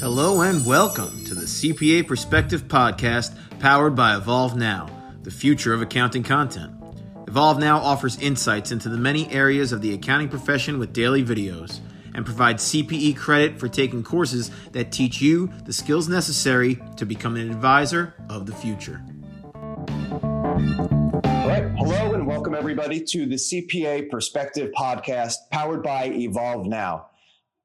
Hello and welcome to the CPA Perspective Podcast powered by Evolve Now, the future of accounting content. Evolve Now offers insights into the many areas of the accounting profession with daily videos and provides CPE credit for taking courses that teach you the skills necessary to become an advisor of the future. All right. Hello and welcome everybody to the CPA Perspective Podcast powered by Evolve Now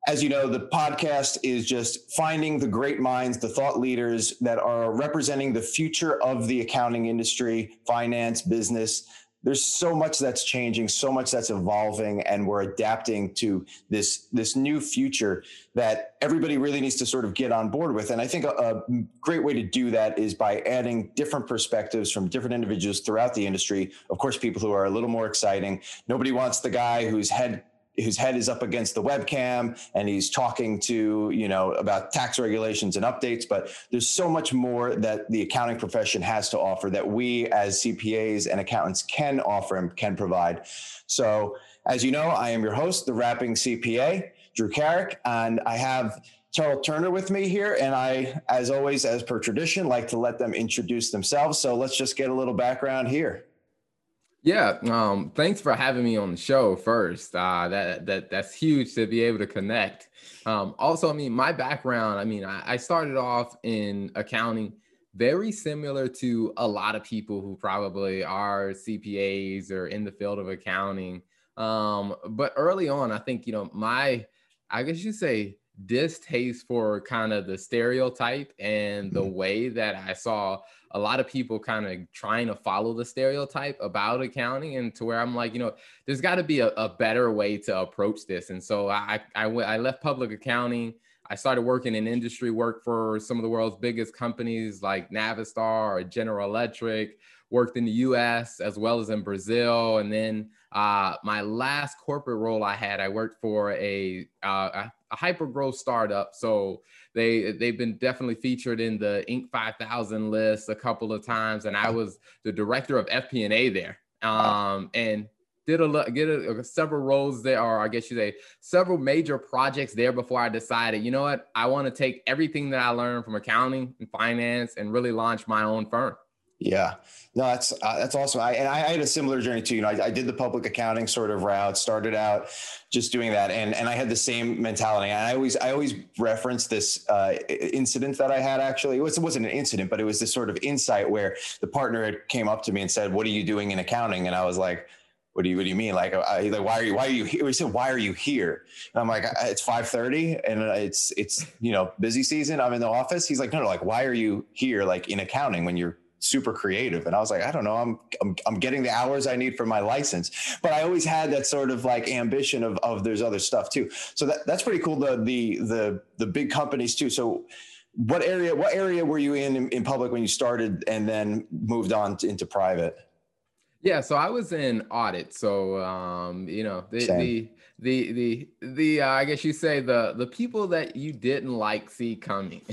as you know, the podcast is just finding the great minds, the thought leaders that are representing the future of the accounting industry, finance, business. There's so much that's changing, so much that's evolving, and we're adapting to this this new future that everybody really needs to sort of get on board with. And I think a, a great way to do that is by adding different perspectives from different individuals throughout the industry. Of course, people who are a little more exciting. Nobody wants the guy whose head whose head is up against the webcam and he's talking to you know about tax regulations and updates but there's so much more that the accounting profession has to offer that we as cpas and accountants can offer and can provide so as you know i am your host the rapping cpa drew carrick and i have Terrell Turner with me here, and I, as always, as per tradition, like to let them introduce themselves. So let's just get a little background here. Yeah, um, thanks for having me on the show first. Uh, that that that's huge to be able to connect. Um, also, I mean, my background. I mean, I, I started off in accounting, very similar to a lot of people who probably are CPAs or in the field of accounting. Um, but early on, I think you know my, I guess you say distaste for kind of the stereotype and the mm-hmm. way that I saw a lot of people kind of trying to follow the stereotype about accounting and to where I'm like, you know, there's got to be a, a, better way to approach this. And so I, I, I left public accounting. I started working in industry work for some of the world's biggest companies like Navistar or General Electric, worked in the US as well as in Brazil. And then uh, my last corporate role I had, I worked for a, uh, a hyper growth startup. So they they've been definitely featured in the Inc. 5000 list a couple of times, and I was the director of FP&A there. Um, and did a get a, a, several roles there, or I guess you say several major projects there before I decided, you know what, I want to take everything that I learned from accounting and finance and really launch my own firm. Yeah, no, that's uh, that's awesome. I and I, I, had a similar journey too. You know, I, I, did the public accounting sort of route. Started out just doing that, and and I had the same mentality. And I always I always reference this uh, incident that I had. Actually, it, was, wasn't an incident, but it was this sort of insight where the partner had came up to me and said, "What are you doing in accounting?" And I was like. What do you What do you mean? Like, I, like, why are you Why are you here? He said, "Why are you here?" And I'm like, "It's 5:30, and it's it's you know busy season. I'm in the office." He's like, "No, no, like, why are you here? Like in accounting when you're super creative. And I was like, I don't know, I'm, I'm, I'm getting the hours I need for my license. But I always had that sort of like ambition of, of there's other stuff too. So that, that's pretty cool. The, the, the, the big companies too. So what area, what area were you in, in, in public when you started and then moved on to, into private? Yeah, so I was in audit. So um, you know, the Same. the the the the uh, I guess you say the the people that you didn't like see coming.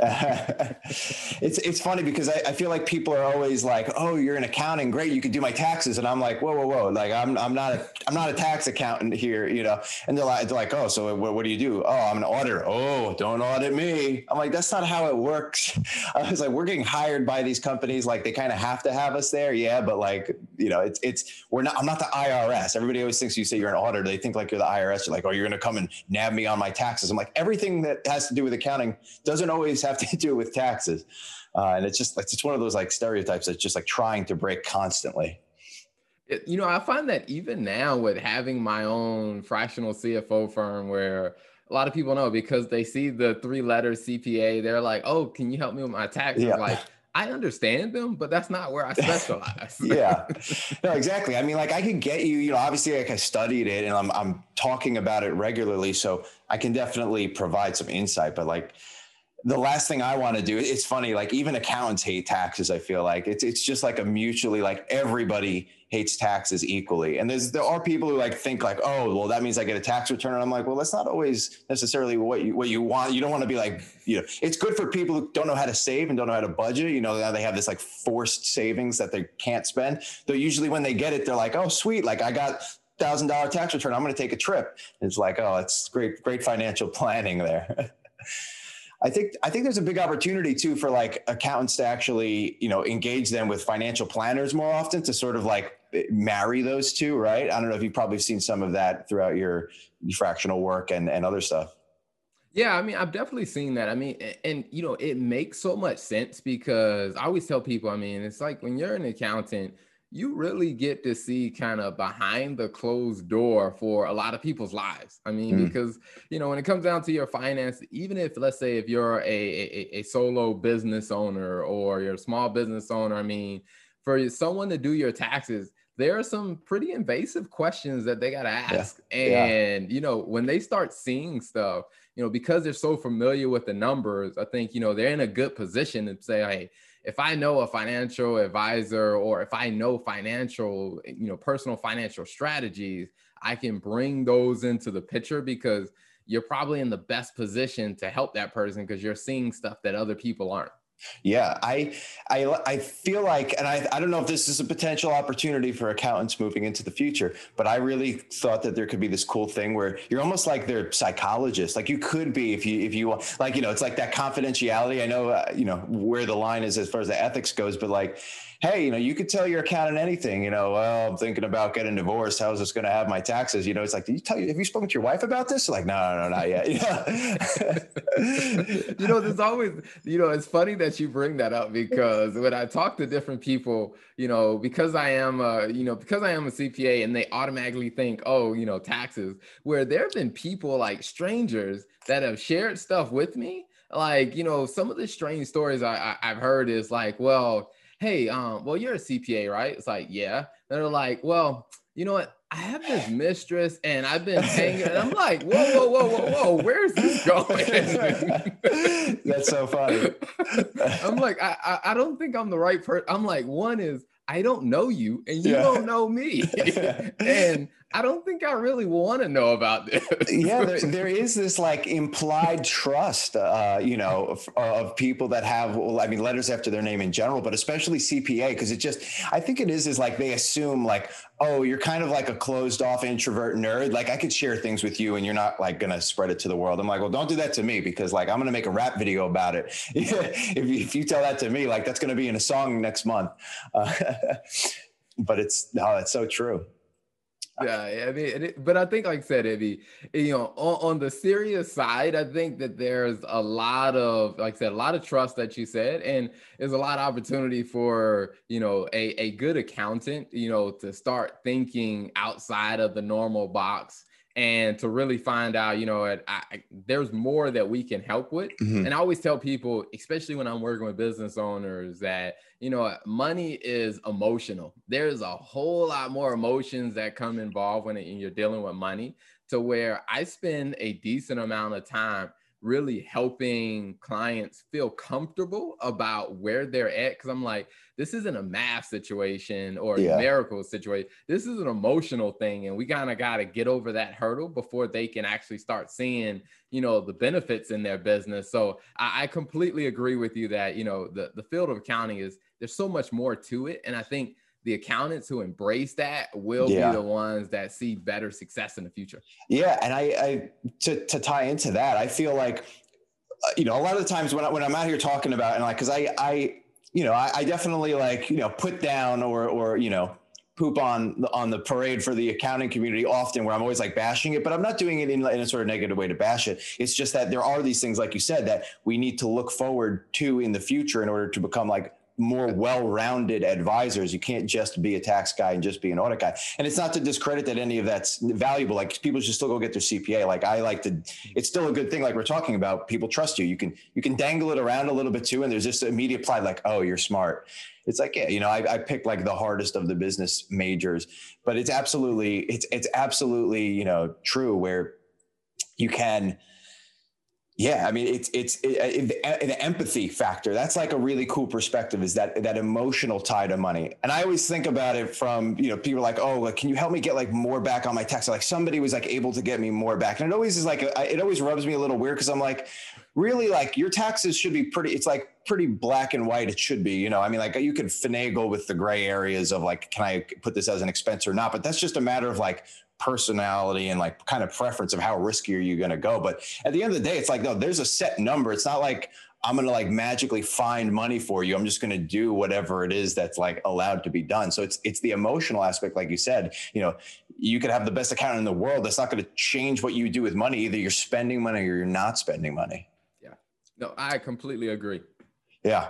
it's it's funny because I, I feel like people are always like, "Oh, you're in accounting, great, you can do my taxes," and I'm like, "Whoa, whoa, whoa!" Like I'm I'm not a I'm not a tax accountant here, you know. And they're like, they're like, "Oh, so what, what do you do?" "Oh, I'm an auditor." "Oh, don't audit me." I'm like, "That's not how it works." I was like, "We're getting hired by these companies, like they kind of have to have us there, yeah, but like you know, it's it's we're not. I'm not the IRS. Everybody always thinks you say you're an auditor, they think like you're the IRS. You're like, oh, you're going to come and nab me on my taxes. I'm like, everything that has to do with accounting doesn't always have to do with taxes. Uh, and it's just like, it's one of those like stereotypes that's just like trying to break constantly. You know, I find that even now with having my own fractional CFO firm where a lot of people know because they see the three letters CPA, they're like, oh, can you help me with my taxes? Yeah. Like, I understand them, but that's not where I specialize. yeah, no, exactly. I mean, like I can get you, you know, obviously like I studied it and I'm, I'm talking about it regularly. So I can definitely provide some insight, but like the last thing I want to do, it's funny, like even accountants hate taxes. I feel like it's, it's just like a mutually, like everybody hates taxes equally. And there's, there are people who like think like, oh, well, that means I get a tax return. And I'm like, well, that's not always necessarily what you, what you want. You don't want to be like, you know, it's good for people who don't know how to save and don't know how to budget. You know, now they have this like forced savings that they can't spend. Though usually when they get it, they're like, oh, sweet. Like I got thousand dollar tax return. I'm going to take a trip. And it's like, oh, it's great, great financial planning there. I think I think there's a big opportunity too for like accountants to actually you know engage them with financial planners more often to sort of like marry those two, right? I don't know if you've probably seen some of that throughout your, fractional work and and other stuff. Yeah, I mean, I've definitely seen that. I mean, and, and, you know, it makes so much sense because I always tell people, I mean, it's like when you're an accountant, you really get to see kind of behind the closed door for a lot of people's lives. I mean, mm. because you know, when it comes down to your finance, even if let's say if you're a, a, a solo business owner or you're a small business owner, I mean, for someone to do your taxes, there are some pretty invasive questions that they got to ask. Yeah. And, yeah. you know, when they start seeing stuff, you know, because they're so familiar with the numbers, I think, you know, they're in a good position to say, hey, if I know a financial advisor or if I know financial, you know, personal financial strategies, I can bring those into the picture because you're probably in the best position to help that person because you're seeing stuff that other people aren't. Yeah, I, I, I feel like, and I, I don't know if this is a potential opportunity for accountants moving into the future, but I really thought that there could be this cool thing where you're almost like their psychologist. Like you could be if you, if you like, you know, it's like that confidentiality. I know, uh, you know, where the line is as far as the ethics goes, but like hey, you know, you could tell your accountant anything, you know, well, I'm thinking about getting divorced. How is this going to have my taxes? You know, it's like, did you tell you, have you spoken to your wife about this? Like, no, no, no, not yet. Yeah. you know, there's always, you know, it's funny that you bring that up because when I talk to different people, you know, because I am, a, you know, because I am a CPA and they automatically think, oh, you know, taxes, where there have been people like strangers that have shared stuff with me like you know some of the strange stories I, I have heard is like well hey, um, well, you're a CPA, right? It's like, yeah. They're like, well, you know what? I have this mistress and I've been hanging. And I'm like, whoa, whoa, whoa, whoa, whoa, where's this going? That's so funny. I'm like, I, I, I don't think I'm the right person. I'm like, one is I don't know you and you yeah. don't know me. and I don't think I really want to know about this. yeah, there, there is this like implied trust, uh, you know, of, of, people that have, well, I mean, letters after their name in general, but especially CPA, because it just, I think it is, is like they assume like, oh, you're kind of like a closed off introvert nerd. Like I could share things with you and you're not like going to spread it to the world. I'm like, well, don't do that to me because like I'm going to make a rap video about it. if, you, if you tell that to me, like that's going to be in a song next month. Uh, but it's, oh, that's so true yeah, I mean, it, but I think, like I said, Ibby, eh, you know, on, on, the serious side, I think that there's a lot of, like I said, a lot of trust that you said, and there's a lot of opportunity for, you know, a, a good accountant, you know, to start thinking outside of the normal box and to really find out, you know, I, I, there's more that we can help with. Mm-hmm. And I always tell people, especially when I'm working with business owners, that you know, money is emotional. There's a whole lot more emotions that come involved when you're dealing with money. To where I spend a decent amount of time really helping clients feel comfortable about where they're at. Cause I'm like, this isn't a math situation or a miracle situation. This is an emotional thing. And we kind of got to get over that hurdle before they can actually start seeing, you know, the benefits in their business. So I, I completely agree with you that, you know, the, the field of accounting is there's so much more to it. And I think the accountants who embrace that will yeah. be the ones that see better success in the future. Yeah, and I, I to to tie into that, I feel like uh, you know a lot of the times when I, when I'm out here talking about and like because I I you know I, I definitely like you know put down or or you know poop on on the parade for the accounting community often where I'm always like bashing it, but I'm not doing it in, in, a sort of negative way to bash it. It's just that there are these things, like you said, that we need to look forward to in the future in order to become like more well-rounded advisors. You can't just be a tax guy and just be an audit guy. And it's not to discredit that any of that's valuable. Like people should still go get their CPA. Like I like to, it's still a good thing. Like we're talking about, people trust you. You can you can dangle it around a little bit too, and there's just immediate pride. Like, oh, you're smart. It's like, yeah, you know, I, I picked like the hardest of the business majors, but it's absolutely, it's it's absolutely, you know, true where you can Yeah, I mean it's it's it, uh, it, an uh, empathy factor. That's like a really cool perspective. Is that that emotional tie to money? And I always think about it from you know people like, oh, like, can you help me get like more back on my tax? Like somebody was like able to get me more back, and it always is like it always rubs me a little weird because I'm like, really like your taxes should be pretty. It's like pretty black and white. It should be, you know. I mean, like you could finagle with the gray areas of like, can I put this as an expense or not? But that's just a matter of like personality and like kind of preference of how risky are you going to go. But at the end of the day, it's like, no, there's a set number. It's not like I'm going to like magically find money for you. I'm just going to do whatever it is that's like allowed to be done. So it's, it's the emotional aspect. Like you said, you know, you could have the best accountant in the world. That's not going to change what you do with money. Either you're spending money or you're not spending money. Yeah, no, I completely agree. Yeah.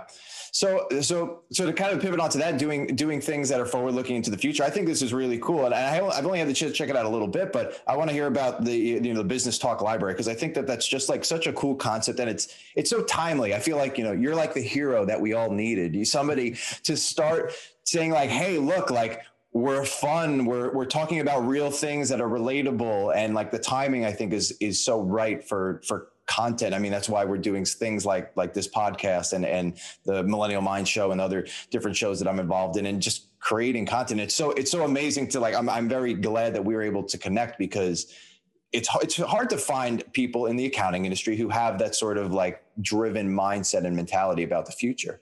So so so to kind of pivot onto that, doing doing things that are forward looking into the future, I think this is really cool. And I, have only had the chance to check it out a little bit, but I want to hear about the you know the business talk library because I think that that's just like such a cool concept and it's it's so timely. I feel like you know you're like the hero that we all needed. You somebody to start saying like, hey, look, like we're fun we're we're talking about real things that are relatable and like the timing i think is is so right for for content. I mean, that's why we're doing things like like this podcast and and the Millennial Mind Show and other different shows that I'm involved in, and just creating content. It's so it's so amazing to like. I'm I'm very glad that we were able to connect because it's it's hard to find people in the accounting industry who have that sort of like driven mindset and mentality about the future.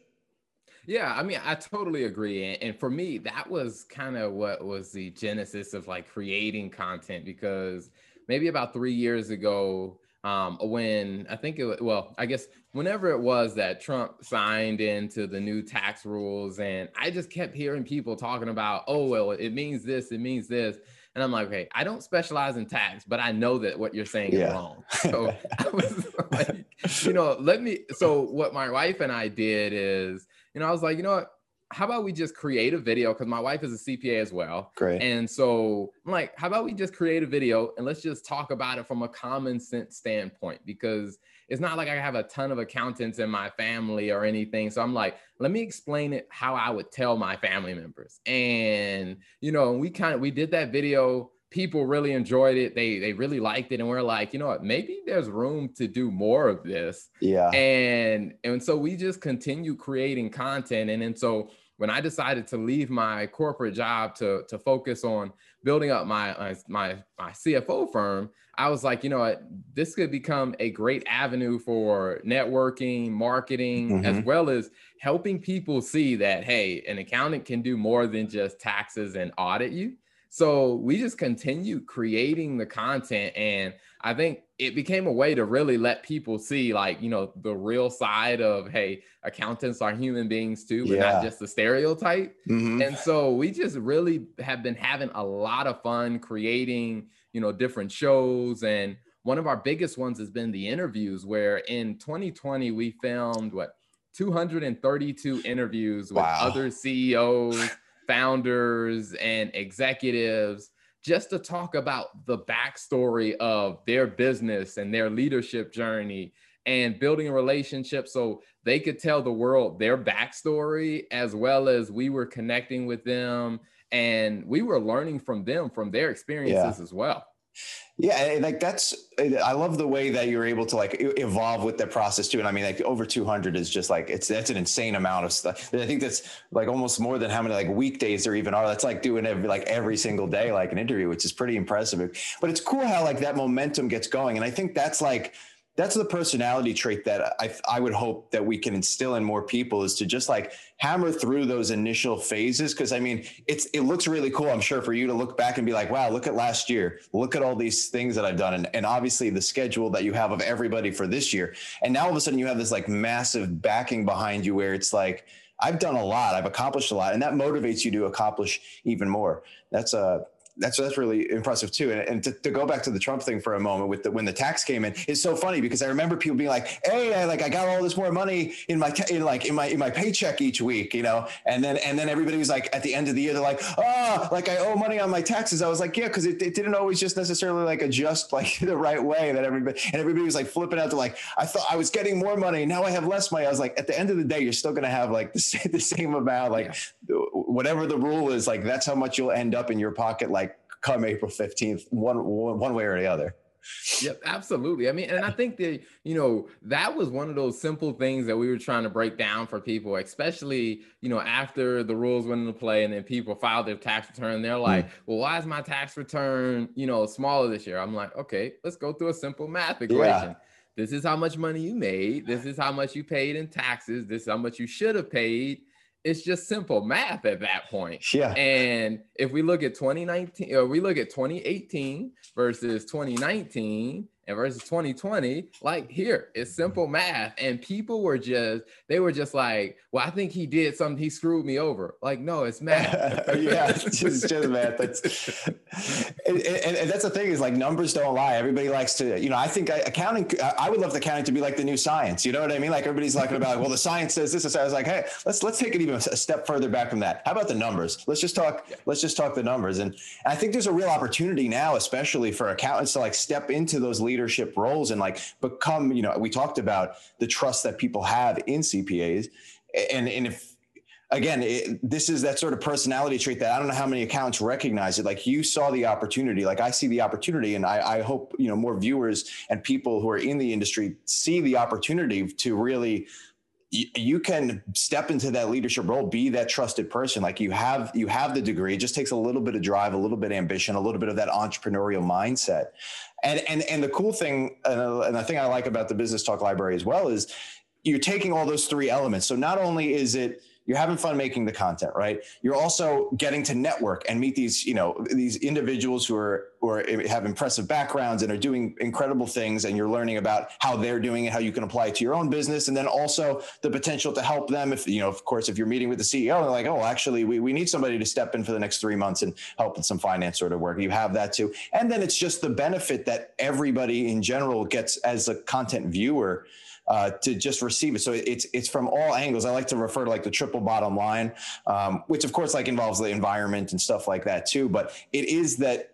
Yeah, I mean, I totally agree. And for me, that was kind of what was the genesis of like creating content because maybe about three years ago, um, when I think it well, I guess whenever it was that Trump signed into the new tax rules, and I just kept hearing people talking about, oh well, it means this, it means this, and I'm like, okay, I don't specialize in tax, but I know that what you're saying yeah. is wrong. So I was like, you know, let me. So what my wife and I did is, you know, I was like, you know what, how about we just create a video? Because my wife is a CPA as well. Great. And so I'm like, how about we just create a video and let's just talk about it from a common sense standpoint? Because it's not like I have a ton of accountants in my family or anything. So I'm like, let me explain it how I would tell my family members. And, you know, we kind of, we did that video people really enjoyed it. They they really liked it, and we're like, you know what? Maybe there's room to do more of this. Yeah. And and so we just continue creating content, and then so when I decided to leave my corporate job to to focus on building up my my my CFO firm, I was like, you know what, this could become a great avenue for networking, marketing, mm-hmm. as well as helping people see that hey, an accountant can do more than just taxes and audit you. So we just continued creating the content. And I think it became a way to really let people see, like, you know, the real side of, hey, accountants are human beings too, but yeah. not just a stereotype. Mm-hmm. And so we just really have been having a lot of fun creating, you know, different shows. And one of our biggest ones has been the interviews, where in 2020, we filmed what? 232 interviews with wow. other CEOs founders and executives just to talk about the backstory of their business and their leadership journey and building a relationship so they could tell the world their backstory as well as we were connecting with them and we were learning from them from their experiences yeah. as well yeah, like that's I love the way that you're able to like evolve with the process too. And I mean, like over 200 is just like it's that's an insane amount of stuff. I think that's like almost more than how many like weekdays there even are. That's like doing every like every single day like an interview, which is pretty impressive. But it's cool how like that momentum gets going, and I think that's like that's the personality trait that I, I would hope that we can instill in more people is to just like hammer through those initial phases. Cause I mean, it's, it looks really cool. I'm sure for you to look back and be like, wow, look at last year, look at all these things that I've done. And, and obviously the schedule that you have of everybody for this year. And now all of a sudden you have this like massive backing behind you where it's like, I've done a lot, I've accomplished a lot, and that motivates you to accomplish even more. That's a, that's that's really impressive too. And, and to, to, go back to the Trump thing for a moment with the, when the tax came in, it's so funny because I remember people being like, "Hey, I, like I got all this more money in my in like in my in my paycheck each week," you know, and then and then everybody was like, at the end of the year, they're like, "Oh, like I owe money on my taxes." I was like, "Yeah," because it, it didn't always just necessarily like adjust like the right way that everybody and everybody was like flipping out to like, I thought I was getting more money, now I have less money. I was like, at the end of the day, you're still going to have like the same, the same amount, like yeah. whatever the rule is, like that's how much you'll end up in your pocket, like come April 15th, one, one way or the other. Yep, absolutely. I mean, and I think that, you know, that was one of those simple things that we were trying to break down for people, especially, you know, after the rules went into play and then people filed their tax return. They're like, mm. well, why is my tax return, you know, smaller this year? I'm like, okay, let's go through a simple math equation. Yeah. This is how much money you made. This is how much you paid in taxes. This is how much you should have paid it's just simple math at that point. Yeah. And if we look at 2019 or uh, we look at 2018 versus 2019, and versus 2020 like here it's simple math and people were just they were just like well i think he did something he screwed me over. Like no it's math. yeah it's just, just math. That's and, and, and, that's the thing is like numbers don't lie. Everybody likes to you know i think uh, accounting uh, i would love the accounting to be like the new science you know what i mean? Like everybody's talking about well the science says this is i was like hey let's let's take it even a step further back from that. How about the numbers? Let's just talk let's just talk the numbers. And, and i think there's a real opportunity now especially for accountants to like step into those leaders leadership roles and like become, you know, we talked about the trust that people have in CPAs. And, and if, again, it, this is that sort of personality trait that I don't know how many accounts recognize it. Like you saw the opportunity, like I see the opportunity, and I, I, hope you know more viewers and people who are in the industry see the opportunity to really you can step into that leadership role be that trusted person. Like you have you have the degree. It just takes a little bit of drive a little bit of ambition a little bit of that entrepreneurial mindset. And and and the cool thing and uh, the thing i like about the business talk library as well is you're taking all those three elements. So not only is it you're having fun making the content right? You're also getting to network and meet these you know these individuals who are who are, eh, have impressive backgrounds and are doing incredible things and you're learning about how they're doing it how you can apply it to your own business and then also the potential to help them if you know of course if you're meeting with the ceo and like oh actually we, we need somebody to step in for the next three months and help with some finance sort of work. You have that too. And then it's just the benefit that everybody in general gets as a content viewer uh, to just receive it. So it's it's from all angles. I like to refer to like the triple bottom line, um, which of course like involves the environment and stuff like that too. But it is that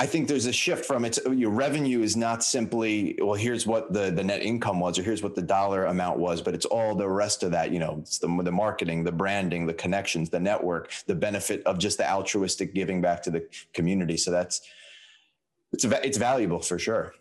I think there's a shift from it. Your revenue is not simply well. Here's what the the net income was, or here's what the dollar amount was, but it's all the rest of that. You know, it's the the marketing, the branding, the connections, the network, the benefit of just the altruistic giving back to the community. So that's it's it's valuable for sure.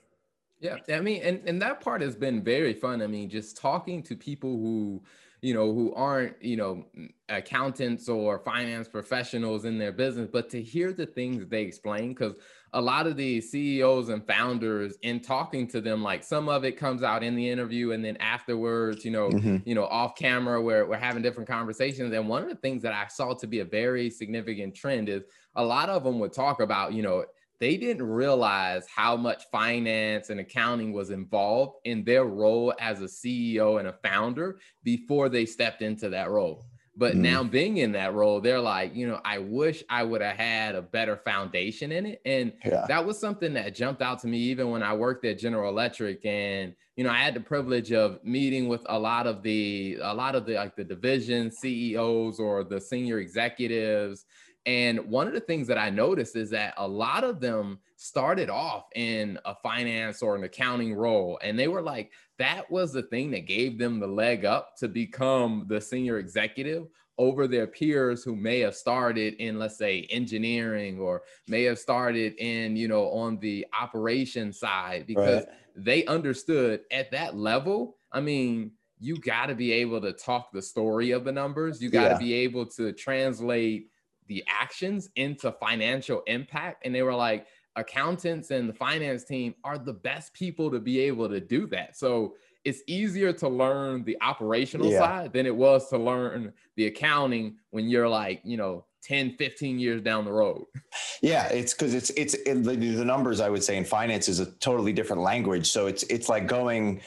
Yeah, I mean, and and that part has been very fun. I mean, just talking to people who, you know, who aren't, you know, accountants or finance professionals in their business, but to hear the things they explain, because a lot of the CEOs and founders, in talking to them, like some of it comes out in the interview, and then afterwards, you know, mm-hmm. you know, off camera, where we're having different conversations. And one of the things that I saw to be a very significant trend is a lot of them would talk about, you know, they didn't realize how much finance and accounting was involved in their role as a CEO and a founder before they stepped into that role. But mm. now being in that role, they're like, you know, I wish I would have had a better foundation in it. And yeah. that was something that jumped out to me even when I worked at General Electric. And, you know, I had the privilege of meeting with a lot of the, a lot of the like the division CEOs or the senior executives and one of the things that I noticed is that a lot of them started off in a finance or an accounting role. And they were like, that was the thing that gave them the leg up to become the senior executive over their peers who may have started in let's say engineering or may have started in you know on the operation side because right. they understood at that level i mean you got to be able to talk the story of the numbers you got to yeah. be able to translate the actions into financial impact. And they were like, accountants and the finance team are the best people to be able to do that. So it's easier to learn the operational yeah. side than it was to learn the accounting when you're like, you know, 10 15 years down the road yeah it's because it's it's it, the, the numbers i would say in finance is a totally different language so it's it's like going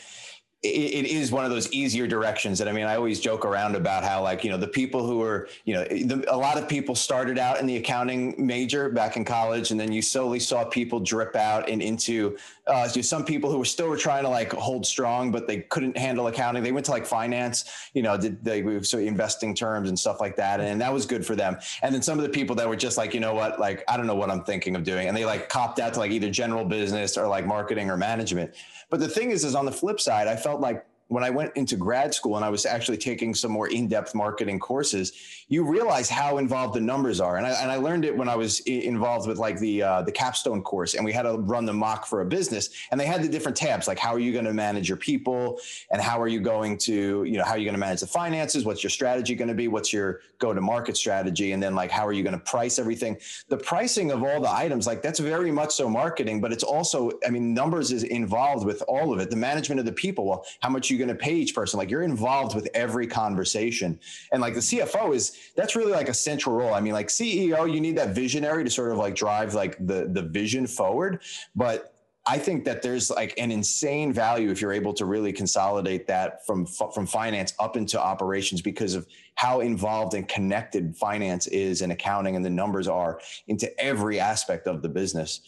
it is one of those easier directions. And I mean, I always joke around about how, like, you know, the people who are, you know, the, a lot of people started out in the accounting major back in college, and then you slowly saw people drip out and into uh, some people who were still were trying to like hold strong, but they couldn't handle accounting. They went to like finance, you know, did they so investing terms and stuff like that, and that was good for them. And then some of the people that were just like, you know what, like I don't know what I'm thinking of doing, and they like copped out to like either general business or like marketing or management. But the thing is, is on the flip side, I felt like when I went into grad school and I was actually taking some more in-depth marketing courses, you realize how involved the numbers are. And I, and I learned it when I was involved with like the uh, the capstone course, and we had to run the mock for a business, and they had the different tabs like how are you going to manage your people, and how are you going to you know how are you going to manage the finances, what's your strategy going to be, what's your go-to-market strategy, and then like how are you going to price everything. The pricing of all the items like that's very much so marketing, but it's also I mean numbers is involved with all of it. The management of the people, well, how much you going to pay each person. Like you're involved with every conversation. And like the CFO is that's really like a central role. I mean, like CEO, you need that visionary to sort of like drive like the the vision forward. But I think that there's like an insane value if you're able to really consolidate that from from finance up into operations because of how involved and connected finance is and accounting and the numbers are into every aspect of the business.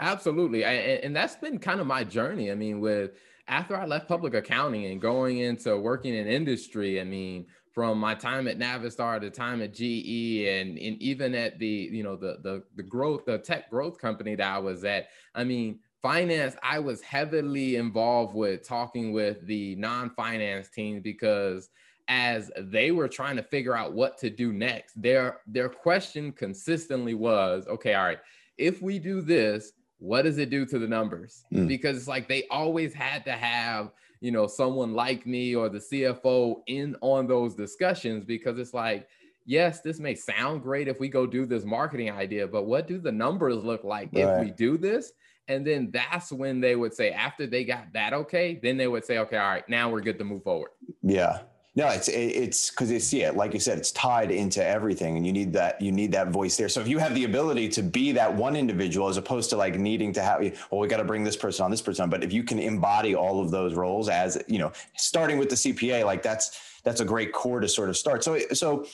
Absolutely, I, and that's been kind of my journey. I mean, with after I left public accounting and going into working in industry, I mean, from my time at Navistar to time at GE and, and even at the, you know, the, the, the growth, the tech growth company that I was at, I mean, finance, I was heavily involved with talking with the non-finance teams because as they were trying to figure out what to do next, their, their question consistently was, okay, all right, if we do this, what does it do to the numbers? Mm. Because it's like they always had to have, you know, someone like me or the CFO in on those discussions because it's like, yes, this may sound great if we go do this marketing idea, but what do the numbers look like right. if we do this? And then that's when they would say, after they got that okay, then they would say, okay, all right, now we're good to move forward. Yeah. No, it's it's because it's yeah, like you said, it's tied into everything, and you need that you need that voice there. So if you have the ability to be that one individual, as opposed to like needing to have, well, we got to bring this person on, this person on, but if you can embody all of those roles as you know, starting with the CPA, like that's that's a great core to sort of start. So so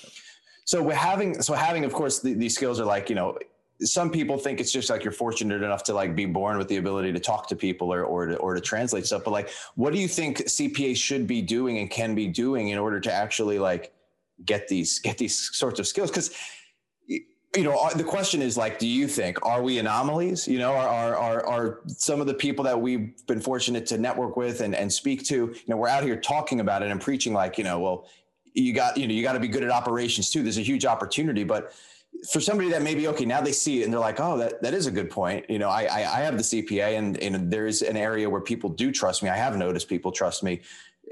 so we're having so having of course the, these skills are like you know some people think it's just like you're fortunate enough to like be born with the ability to talk to people or or to, or to translate stuff but like what do you think CPA should be doing and can be doing in order to actually like get these get these sorts of skills? Cuz you know the question is like do you think are we anomalies? You know are are are are some of the people that we've been fortunate to network with and and speak to you know we're out here talking about it and preaching like you know well you got you know you got to be good at operations too. There's a huge opportunity but for somebody that maybe okay now they see it and they're like oh that, that is a good point. You know I, I, I have the cpa and, and there's an area where people do trust me. I have noticed people trust me.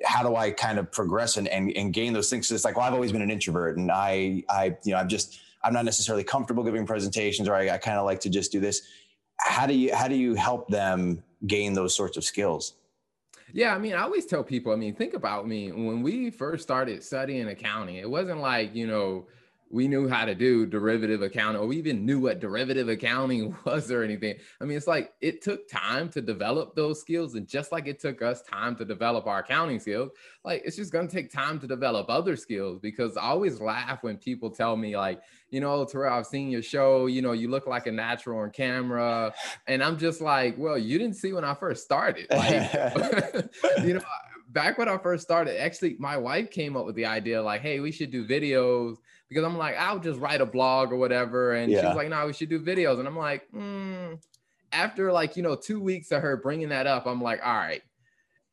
How do i kind of progress and, and, and gain those things? It's like well i've always been an introvert and i i you know i'm just i'm not necessarily comfortable giving presentations or i, I kind of like to just do this. How do you how do you help them gain those sorts of skills? Yeah, I mean, I always tell people, I mean, think about me. When we first started studying accounting, it wasn't like, you know, we knew how to do derivative accounting or we even knew what derivative accounting was or anything. I mean, it's like it took time to develop those skills. And just like it took us time to develop our accounting skills, like it's just going to take time to develop other skills because I always laugh when people tell me, like, you know, Terrell, I've seen your show, you know, you look like a natural on camera. And I'm just like, well, you didn't see when I first started. Like, you know, back when I first started, actually, my wife came up with the idea like, hey, we should do videos because I'm like, I'll just write a blog or whatever. And yeah. she was like, no, we should do videos. And I'm like, mm. after like, you know, two weeks of her bringing that up, I'm like, all right.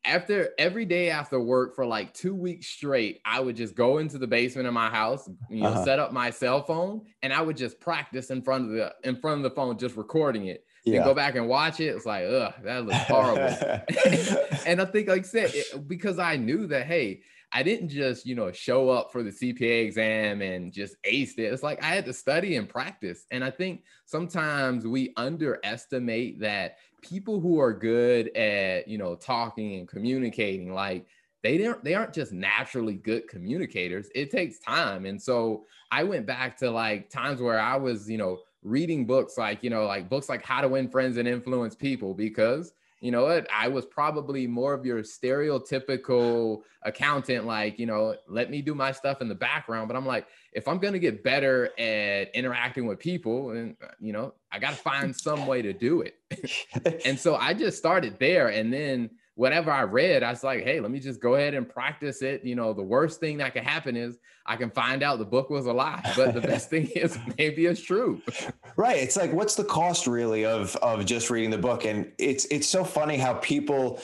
After every day after work for like two weeks straight, I would just go into the basement of my house, you know, uh-huh. set up my cell phone, and I would just practice in front of the in front of the phone, just recording it. Yeah. And go back and watch it. It's like, ugh, that looks horrible. and I think, like I said, it, because I knew that, hey, I didn't just, you know, show up for the CPA exam and just ace it. It's like I had to study and practice. And I think sometimes we underestimate that people who are good at, you know, talking and communicating, like they don't they aren't just naturally good communicators. It takes time. And so I went back to like times where I was, you know, reading books like, you know, like books like How to Win Friends and Influence People because you know what? I was probably more of your stereotypical accountant like you know let me do my stuff in the background. But i'm like if i'm going to get better at interacting with people and uh, you know i got to find some way to do it. And so i just started there and then whatever I read, I was like, hey, let me just go ahead and practice it. You know, the worst thing that could happen is I can find out the book was a lie, but the best thing is maybe it's true. Right. It's like, what's the cost really of of just reading the book? And it's it's so funny how people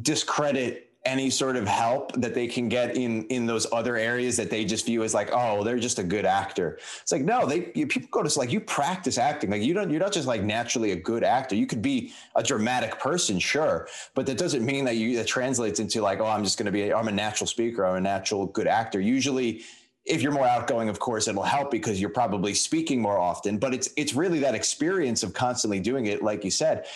discredit any sort of help that they can get in in those other areas that they just view as like oh they're just a good actor. It's like no they you, people go to like you practice acting. Like you don't you're not just like naturally a good actor. You could be a dramatic person sure but that doesn't mean that you that translates into like oh i'm just going to be i'm a natural speaker i'm a natural good actor. Usually if you're more outgoing of course it'll help because you're probably speaking more often but it's it's really that experience of constantly doing it like you said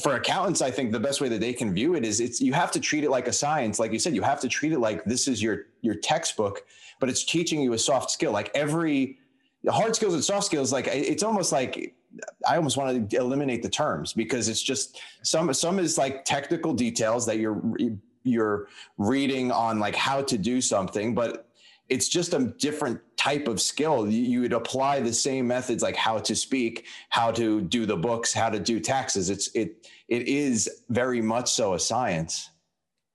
for accountants, I think the best way that they can view it is it's you have to treat it like a science. Like you said, you have to treat it like this is your your textbook, but it's teaching you a soft skill. Like every hard skills and soft skills, like it's almost like I almost want to eliminate the terms because it's just some some is like technical details that you're you're reading on like how to do something, but it's just a different type of skill. You would apply the same methods like how to speak, how to do the books, how to do taxes. It's it it is very much so a science.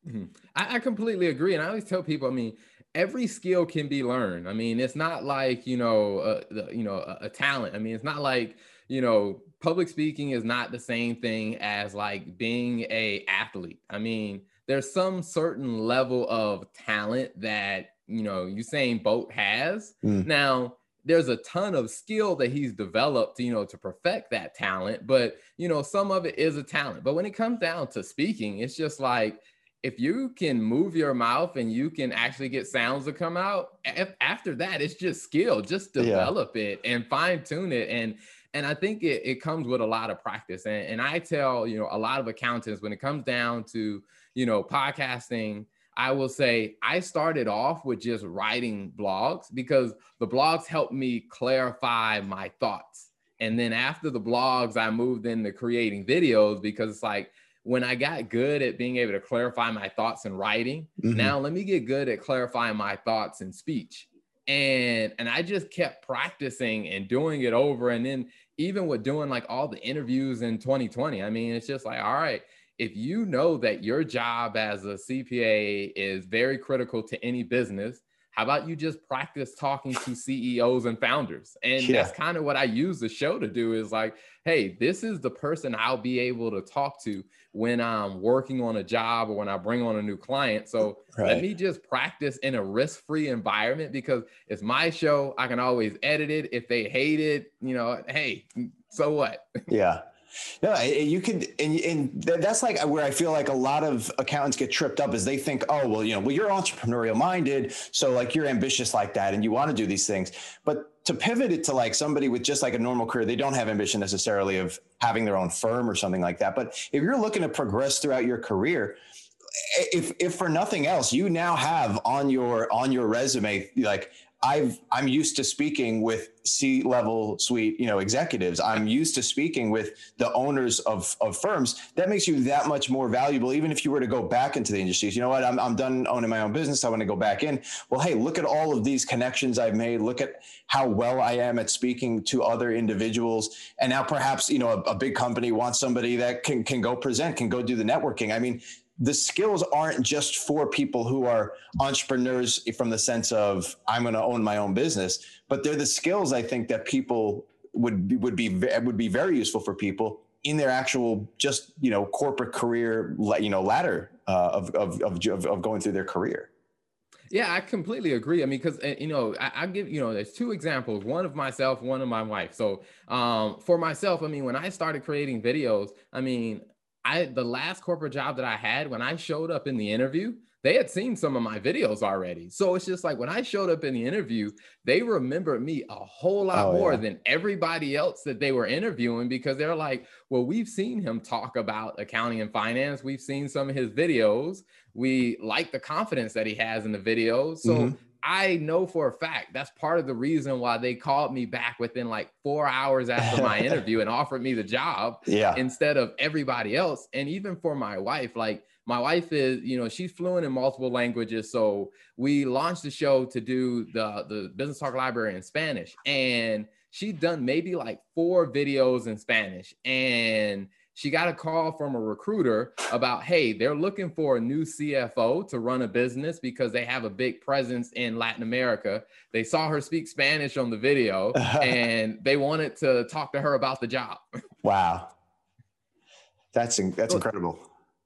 Mm-hmm. I, I completely agree, and I always tell people, I mean, every skill can be learned. I mean, it's not like you know, uh, you know, a, a talent. I mean, it's not like you know, public speaking is not the same thing as like being a athlete. I mean, there's some certain level of talent that you know Usain Bolt has. Mm. Now there's a ton of skill that he's developed, you know, to perfect that talent. But you know, some of it is a talent. But when it comes down to speaking, it's just like if you can move your mouth and you can actually get sounds to come out after that it's just skill just develop yeah. it and fine tune it and and i think it, it comes with a lot of practice and, and i tell you know a lot of accountants when it comes down to you know podcasting I will say I started off with just writing blogs because the blogs helped me clarify my thoughts. And then after the blogs, I moved into creating videos because it's like when I got good at being able to clarify my thoughts in writing, mm-hmm. now let me get good at clarifying my thoughts in speech. And and I just kept practicing and doing it over. And then even with doing like all the interviews in 2020, I mean, it's just like, all right, if you know that your job as a CPA is very critical to any business, how about you just practice talking to CEOs and founders? And yeah. that's kind of what I use the show to do is like, hey, this is the person I'll be able to talk to when I'm working on a job or when I bring on a new client. So right. let me just practice in a risk free environment because it's my show. I can always edit it. If they hate it, you know, hey, so what? Yeah. No, you could, and, and that's like where I feel like a lot of accountants get tripped up is they think, oh, well, you know, well, you're entrepreneurial minded, so like you're ambitious like that, and you want to do these things. But to pivot it to like somebody with just like a normal career, they don't have ambition necessarily of having their own firm or something like that. But if you're looking to progress throughout your career, if if for nothing else, you now have on your on your resume like I've I'm used to speaking with C level suite, you know, executives. I'm used to speaking with the owners of, of firms. That makes you that much more valuable, even if you were to go back into the industries. You know what? I'm, I'm done owning my own business. I want to go back in. Well, hey, look at all of these connections I've made. Look at how well I am at speaking to other individuals. And now perhaps, you know, a, a big company wants somebody that can, can go present, can go do the networking. I mean, the skills aren't just for people who are entrepreneurs from the sense of I'm going to own my own business, but they're the skills I think that people would be, would be would be very useful for people in their actual just you know corporate career you know ladder uh, of, of, of of going through their career. Yeah, I completely agree. I mean, because you know, I, I, give you know, there's two examples: one of myself, one of my wife. So, um, for myself, I mean, when I started creating videos, I mean, I the last corporate job that I had when I showed up in the interview, they had seen some of my videos already. So it's just like when I showed up in the interview, they remembered me a whole lot oh, more yeah. than everybody else that they were interviewing because they're like, well, we've seen him talk about accounting and finance. We've seen some of his videos. We like the confidence that he has in the videos. So mm-hmm. I know for a fact that's part of the reason why they called me back within like four hours after my interview and offered me the job yeah. instead of everybody else. And even for my wife, like my wife is, you know, she's fluent in multiple languages. So we launched the show to do the, the Business Talk Library in Spanish. And she'd done maybe like four videos in Spanish. And she got a call from a recruiter about, hey, they're looking for a new CFO to run a business because they have a big presence in Latin America. They saw her speak Spanish on the video and they wanted to talk to her about the job. Wow. That's that's incredible.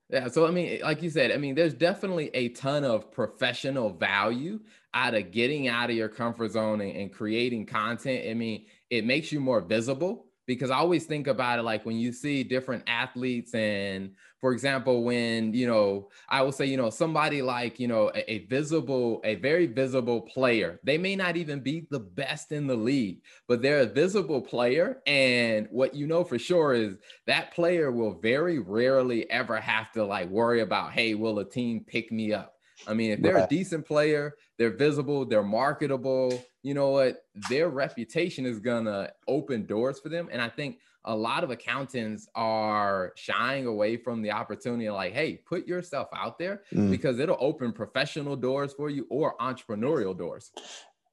Yeah. So, I mean, like you said, I mean, there's definitely a ton of professional value out of getting out of your comfort zone and, and creating content. I mean, it makes you more visible because I always think about it like when you see different athletes and for example when you know I will say you know somebody like you know a, a, visible a very visible player they may not even be the best in the league but they're a visible player and what you know for sure is that player will very rarely ever have to like worry about hey will a team pick me up I mean, if they're right. a decent player, they're visible, they're marketable, you know what? Their reputation is gonna open doors for them. And I think a lot of accountants are shying away from the opportunity like, hey, put yourself out there mm. because it'll open professional doors for you or entrepreneurial doors.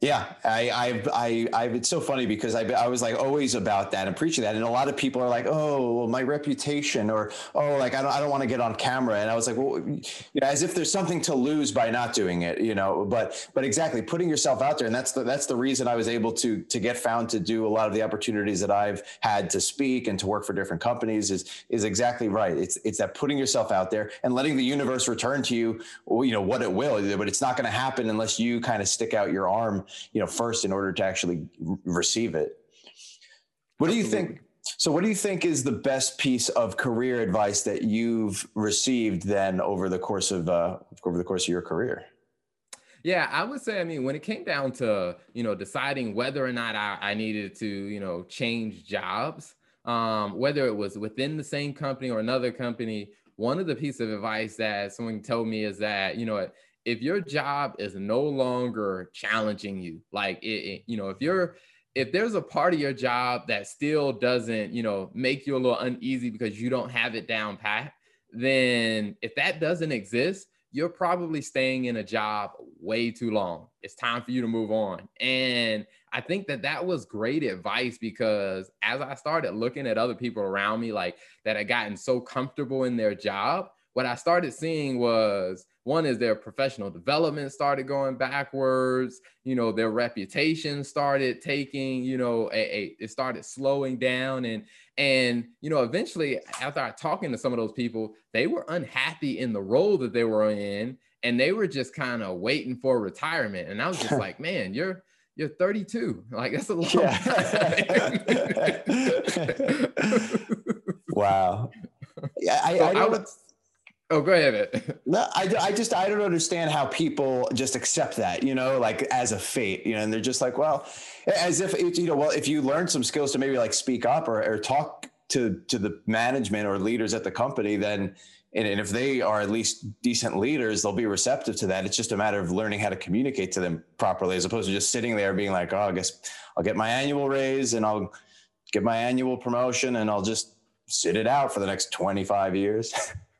Yeah, I, I've, I, I, it's so funny because I, I was like always about that and preaching that, and a lot of people are like, oh, well, my reputation, or oh, like I don't, I don't want to get on camera, and I was like, well, you know, as if there's something to lose by not doing it, you know. But, but exactly, putting yourself out there, and that's the, that's the reason I was able to, to get found to do a lot of the opportunities that I've had to speak and to work for different companies is, is exactly right. It's, it's that putting yourself out there and letting the universe return to you, you know, what it will, but it's not going to happen unless you kind of stick out your arm you know first in order to actually receive it. What do you think so what do you think is the best piece of career advice that you've received then over the course of uh, over the course of your career? Yeah, I would say, I mean, when it came down to, you know, deciding whether or not I, I needed to, you know, change jobs, um, whether it was within the same company or another company, one of the pieces of advice that someone told me is that, you know, if your job is no longer challenging you, like it, it, you know, if you're if there's a part of your job that still doesn't, you know, make you a little uneasy because you don't have it down pat, then if that doesn't exist, you're probably staying in a job way too long. It's time for you to move on. And I think that that was great advice because as I started looking at other people around me, like that had gotten so comfortable in their job, what I started seeing was one is their professional development started going backwards you know their reputation started taking you know a, a, it started slowing down. And and you know eventually after talking to some of those people they were unhappy in the role that they were in and they were just kind of waiting for retirement. And i was just like man you're you're 32 like that's a long yeah. wow. Yeah I, so I, I would Oh, go ahead. no, I, I just I don't understand how people just accept that, you know, like as a fate, you know, and they're just like, well, as if you know, well, if you learn some skills to maybe like speak up or, or talk to to the management or leaders at the company, then and, and if they are at least decent leaders, they'll be receptive to that. It's just a matter of learning how to communicate to them properly, as opposed to just sitting there being like, oh, I guess I'll get my annual raise and I'll get my annual promotion and I'll just sit it out for the next 25 years.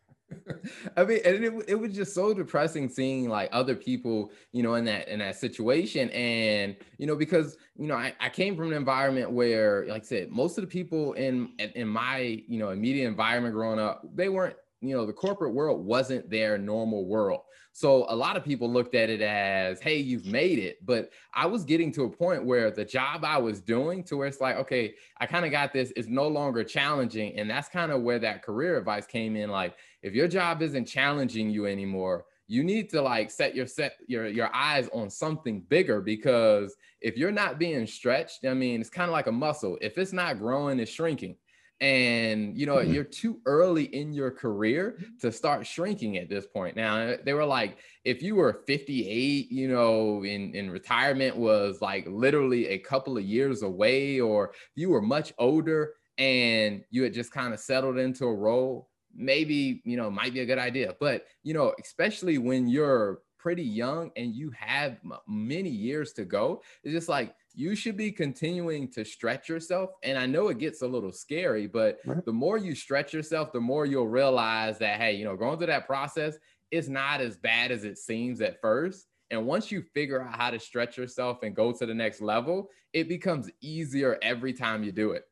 I mean, and it, it was just so depressing seeing like other people, you know, in that in that situation. And, you know, because, you know, I, I came from an environment where, like I said, most of the people in in my, you know, immediate environment growing up, they weren't, you know, the corporate world wasn't their normal world. So a lot of people looked at it as, hey, you've made it. But I was getting to a point where the job I was doing to where it's like, okay, I kind of got this, it's no longer challenging. And that's kind of where that career advice came in. Like, if your job isn't challenging you anymore, you need to like set your set your your eyes on something bigger because if you're not being stretched, I mean, it's kind of like a muscle. If it's not growing, it's shrinking and you know mm-hmm. you're too early in your career to start shrinking at this point. Now they were like if you were 58 you know in in retirement was like literally a couple of years away or you were much older and you had just kind of settled into a role maybe you know might be a good idea. But you know especially when you're pretty young and you have many years to go it's just like you should be continuing to stretch yourself. And I know it gets a little scary, but right. the more you stretch yourself, the more you'll realize that, hey, you know, going through that process is not as bad as it seems at first. And once you figure out how to stretch yourself and go to the next level, it becomes easier every time you do it.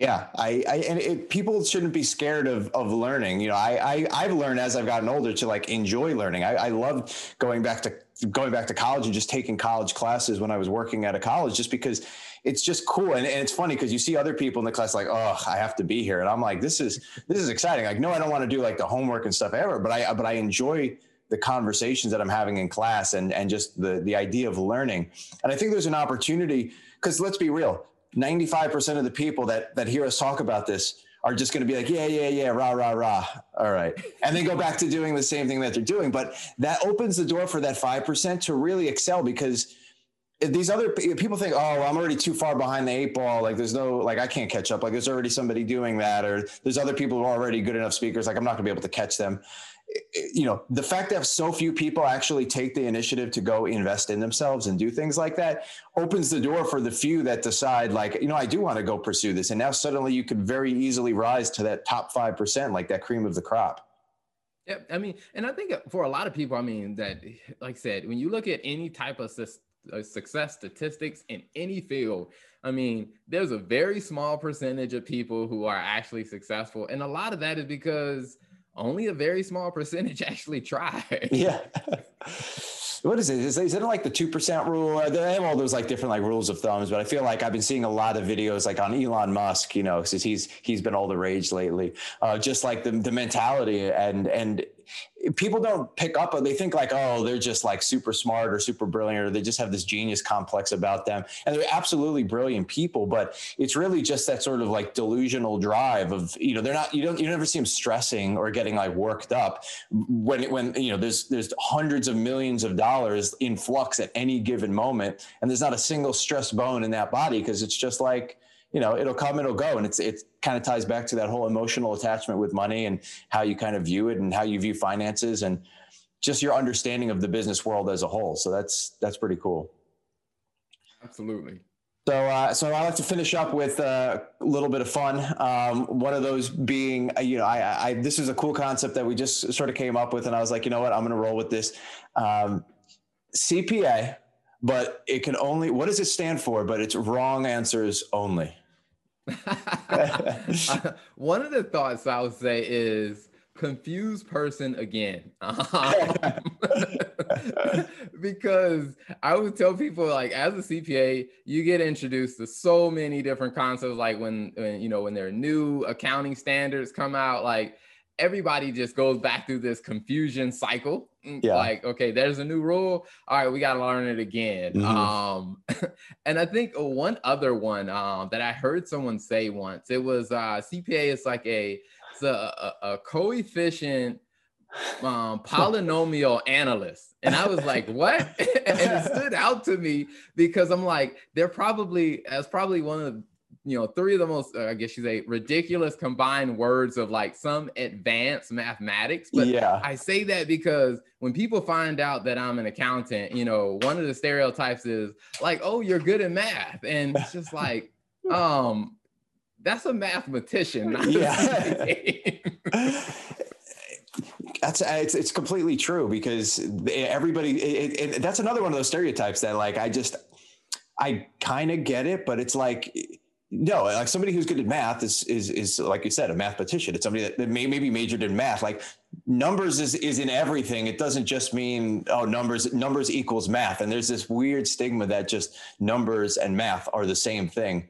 Yeah, I, I and it, people shouldn't be scared of of learning. You know, I, I have learned as I've gotten older to like enjoy learning. I, I love going back to going back to college and just taking college classes when I was working at a college, just because it's just cool. And, and it's funny because you see other people in the class like, oh, I have to be here, and I'm like, this is this is exciting. Like, no, I don't want to do like the homework and stuff ever, but I but I enjoy the conversations that I'm having in class and and just the the idea of learning. And I think there's an opportunity because let's be real 95% of the people that that hear us talk about this are just going to be like, yeah, yeah, yeah, rah, rah, rah. All right. And then go back to doing the same thing that they're doing. But that opens the door for that 5% to really excel because these other people think, oh, I'm already too far behind the eight ball. Like there's no, like I can't catch up. Like there's already somebody doing that, or there's other people who are already good enough speakers. Like I'm not gonna be able to catch them you know the fact that so few people actually take the initiative to go invest in themselves and do things like that opens the door for the few that decide like you know i do want to go pursue this. And now suddenly you could very easily rise to that top 5% like that cream of the crop. Yeah i mean and i think for a lot of people i mean that like i said when you look at any type of uh, success statistics in any field I mean, there's a very small percentage of people who are actually successful. And a lot of that is because only a very small percentage actually try. yeah. what is it? Is, is it like the two percent rule? They have all those like different like rules of thumbs, but I feel like I've been seeing a lot of videos like on Elon Musk, you know, because he's he's been all the rage lately. Uh, just like the the mentality and and people don't pick up they think like oh they're just like super smart or super brilliant or they just have this genius complex about them. And they're absolutely brilliant people but it's really just that sort of like delusional drive of you know they're not you don't you never see them stressing or getting like worked up when when you know there's there's hundreds of millions of dollars in flux at any given moment. And there's not a single stress bone in that body because it's just like you know it'll come it'll go and it's it kind of ties back to that whole emotional attachment with money and how you kind of view it and how you view finances and just your understanding of the business world as a whole so that's that's pretty cool absolutely so, uh, so I like to finish up with a little bit of fun. Um, one of those being, uh, you know, I, I, this is a cool concept that we just sort of came up with, and I was like, you know what, I'm going to roll with this. Um, CPA, but it can only. What does it stand for? But it's wrong answers only. One of the thoughts I would say is confused person again. Um, because I would tell people like as a CPA, you get introduced to so many different concepts like when, when you know when their new accounting standards come out like everybody just goes back through this confusion cycle. Mm, yeah. Like, okay, there's a new rule. All right, we got to learn it again. Mm-hmm. Um, and I think one other one um, that I heard someone say once, it was uh, CPA is like a, it's a, a, a coefficient um, polynomial analyst. And I was like, what? and it stood out to me because I'm like, they're probably, as probably one of you know, three of the most, uh, I guess you say, ridiculous combined words of like some advanced mathematics. But yeah. I say that because when people find out that I'm an accountant, you know, one of the stereotypes is like, oh, you're good at math. And it's just like, um, that's a mathematician. yeah. that's it's, it's completely true because everybody it, it, that's another one of those stereotypes that like i just i kind of get it but it's like no, like somebody who's good at math is is is like you said, a mathematician. It's somebody that, that may maybe majored in math. Like numbers is is in everything. It doesn't just mean oh numbers numbers equals math. And there's this weird stigma that just numbers and math are the same thing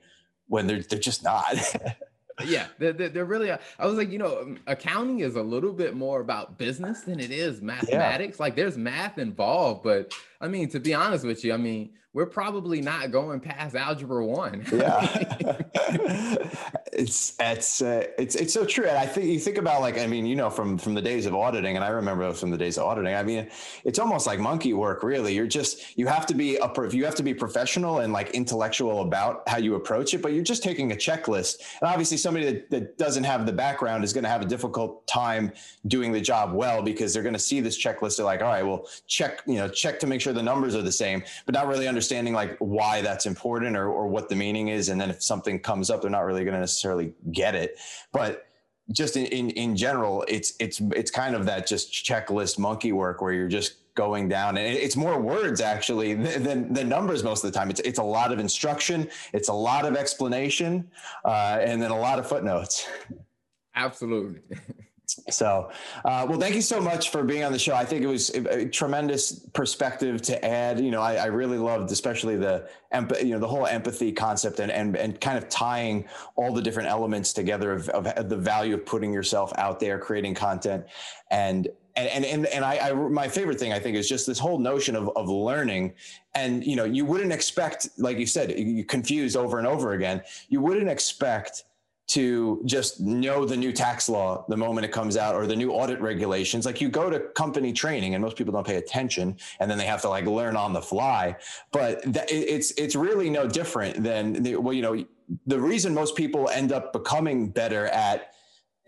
when they're they're just not. yeah, they're, they're really. I was like, you know, accounting is a little bit more about business than it is mathematics. Yeah. Like, there's math involved, but I mean, to be honest with you, I mean, we're probably not going past algebra one. yeah, it's it's uh, it's it's so true. And I think you think about like I mean, you know, from from the days of auditing, and I remember from the days of auditing. I mean, it's almost like monkey work, really. You're just you have to be a you have to be professional and like intellectual about how you approach it, but you're just taking a checklist. And obviously, somebody that, that doesn't have the background is going to have a difficult time doing the job well because they're going to see this checklist. They're like, all right, well, check you know check to make sure the numbers are the same, but not really understanding like why that's important or, or what the meaning is. And then if something comes up, they're not really going to necessarily get it. But just in, in, in general, it's, it's, it's kind of that just checklist monkey work where you're just going down and it's more words actually than, than numbers most of the time it's, it's a lot of instruction it's a lot of explanation uh, and then a lot of footnotes absolutely So, uh, well, thank you so much for being on the show. I think it was a, tremendous perspective to add. You know, I, I, really loved, especially the you know, the whole empathy concept and and and kind of tying all the different elements together of, of the value of putting yourself out there, creating content, and and and and, I, I, my favorite thing I think is just this whole notion of of learning, and you know you wouldn't expect, like you said, you confused over and over again. You wouldn't expect to just know the new tax law the moment it comes out or the new audit regulations. Like you go to company training and most people don't pay attention and then they have to like learn on the fly. But it's, it's really no different than, the, well, you know, the reason most people end up becoming better at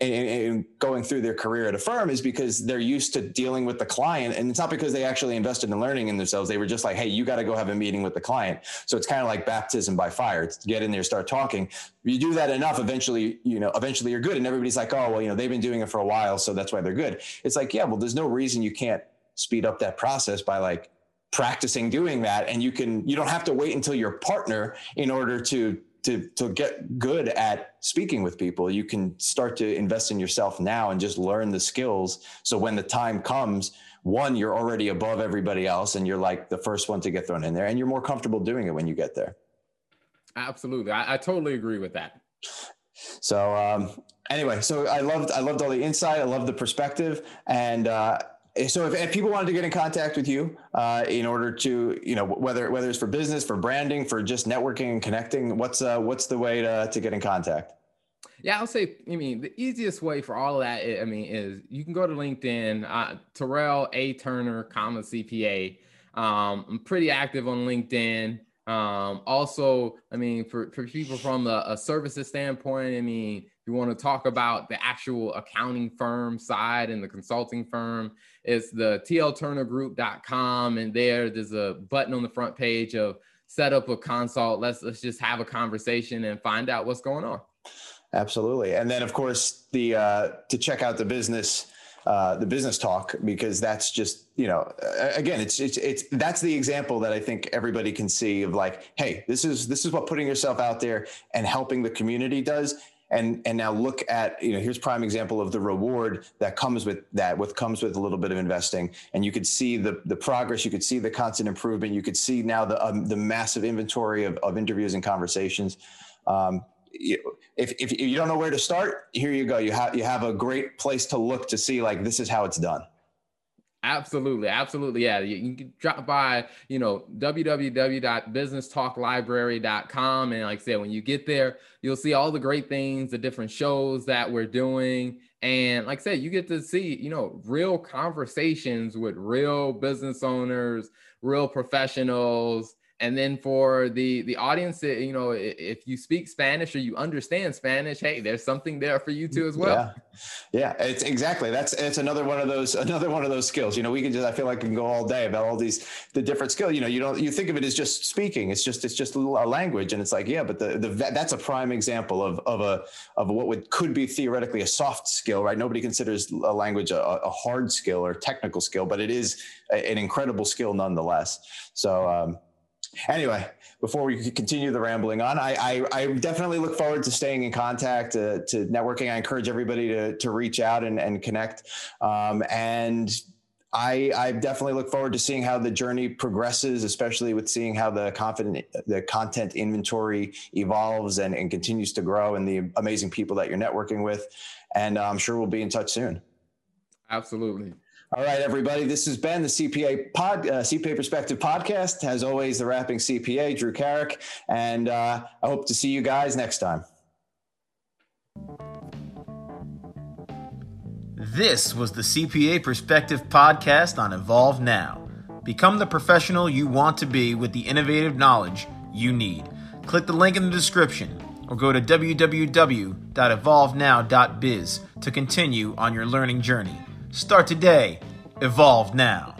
and, going through their career at a firm is because they're used to dealing with the client. And it's not because they actually invested in learning in themselves. They were just like hey you got to go have a meeting with the client. So it's kind of like baptism by fire. It's get in there start talking. You do that enough eventually you know eventually you're good. And everybody's like oh well you know they've been doing it for a while so that's why they're good. It's like yeah well there's no reason you can't speed up that process by like practicing doing that. And you can you don't have to wait until your partner in order to to to get good at speaking with people you can start to invest in yourself now and just learn the skills. So when the time comes one you're already above everybody else and you're like the first one to get thrown in there and you're more comfortable doing it when you get there. Absolutely. I, I totally agree with that. So um, anyway so i loved i loved all the insight. I loved the perspective and uh, so if, if, people wanted to get in contact with you uh, in order to you know whether whether it's for business for branding for just networking and connecting what's uh, what's the way to, to get in contact? Yeah i'll say i mean the easiest way for all of that i mean is you can go to linkedin uh, terrell a. Turner comma cpa um, i'm pretty active on linkedin. Um, also i mean for, for people from a, a services standpoint i mean you want to talk about the actual accounting firm side and the consulting firm, it's the tlturnergroup.com. And there, there's a button on the front page of set up a consult. Let's let's just have a conversation and find out what's going on. Absolutely. And then of course the uh, to check out the business uh, the business talk because that's just you know again it's, it's it's that's the example that I think everybody can see of like hey this is this is what putting yourself out there and helping the community does and and now look at you know here's prime example of the reward that comes with that with comes with a little bit of investing. And you could see the the progress you could see the constant improvement you could see now the um, the massive inventory of, of interviews and conversations. Um, if, if you don't know where to start here you go. You have you have a great place to look to see like this is how it's done Absolutely, absolutely. Yeah, you, you, can drop by, you know, www.businesstalklibrary.com. And like I said, when you get there, you'll see all the great things, the different shows that we're doing. And like I said, you get to see, you know, real conversations with real business owners, real professionals, and then for the the audience you know if you speak spanish or you understand spanish hey there's something there for you too as well. Yeah. Yeah it's exactly. That's it's another one of those another one of those skills. You know we can just i feel like we can go all day about all these the different skills you know you don't you think of it as just speaking. It's just it's just a language. And it's like yeah but the, the that's a prime example of of a of what would could be theoretically a soft skill right? Nobody considers a language a, a hard skill or technical skill but it is an incredible skill nonetheless. So um anyway, before we continue the rambling on, I, I, I definitely look forward to staying in contact, uh, to networking. I encourage everybody to, to reach out and, and connect. Um, and I, I definitely look forward to seeing how the journey progresses, especially with seeing how the confident the content inventory evolves and, and continues to grow, and the amazing people that you're networking with. And I'm sure we'll be in touch soon. Absolutely. All right, everybody. This has been the CPA pod, uh, CPA Perspective podcast. As always, the rapping CPA, Drew Carrick, and uh, I hope to see you guys next time. This was the CPA Perspective podcast on Evolve Now. Become the professional you want to be with the innovative knowledge you need. Click the link in the description or go to www.evolvenow.biz to continue on your learning journey. Start today. Evolve now.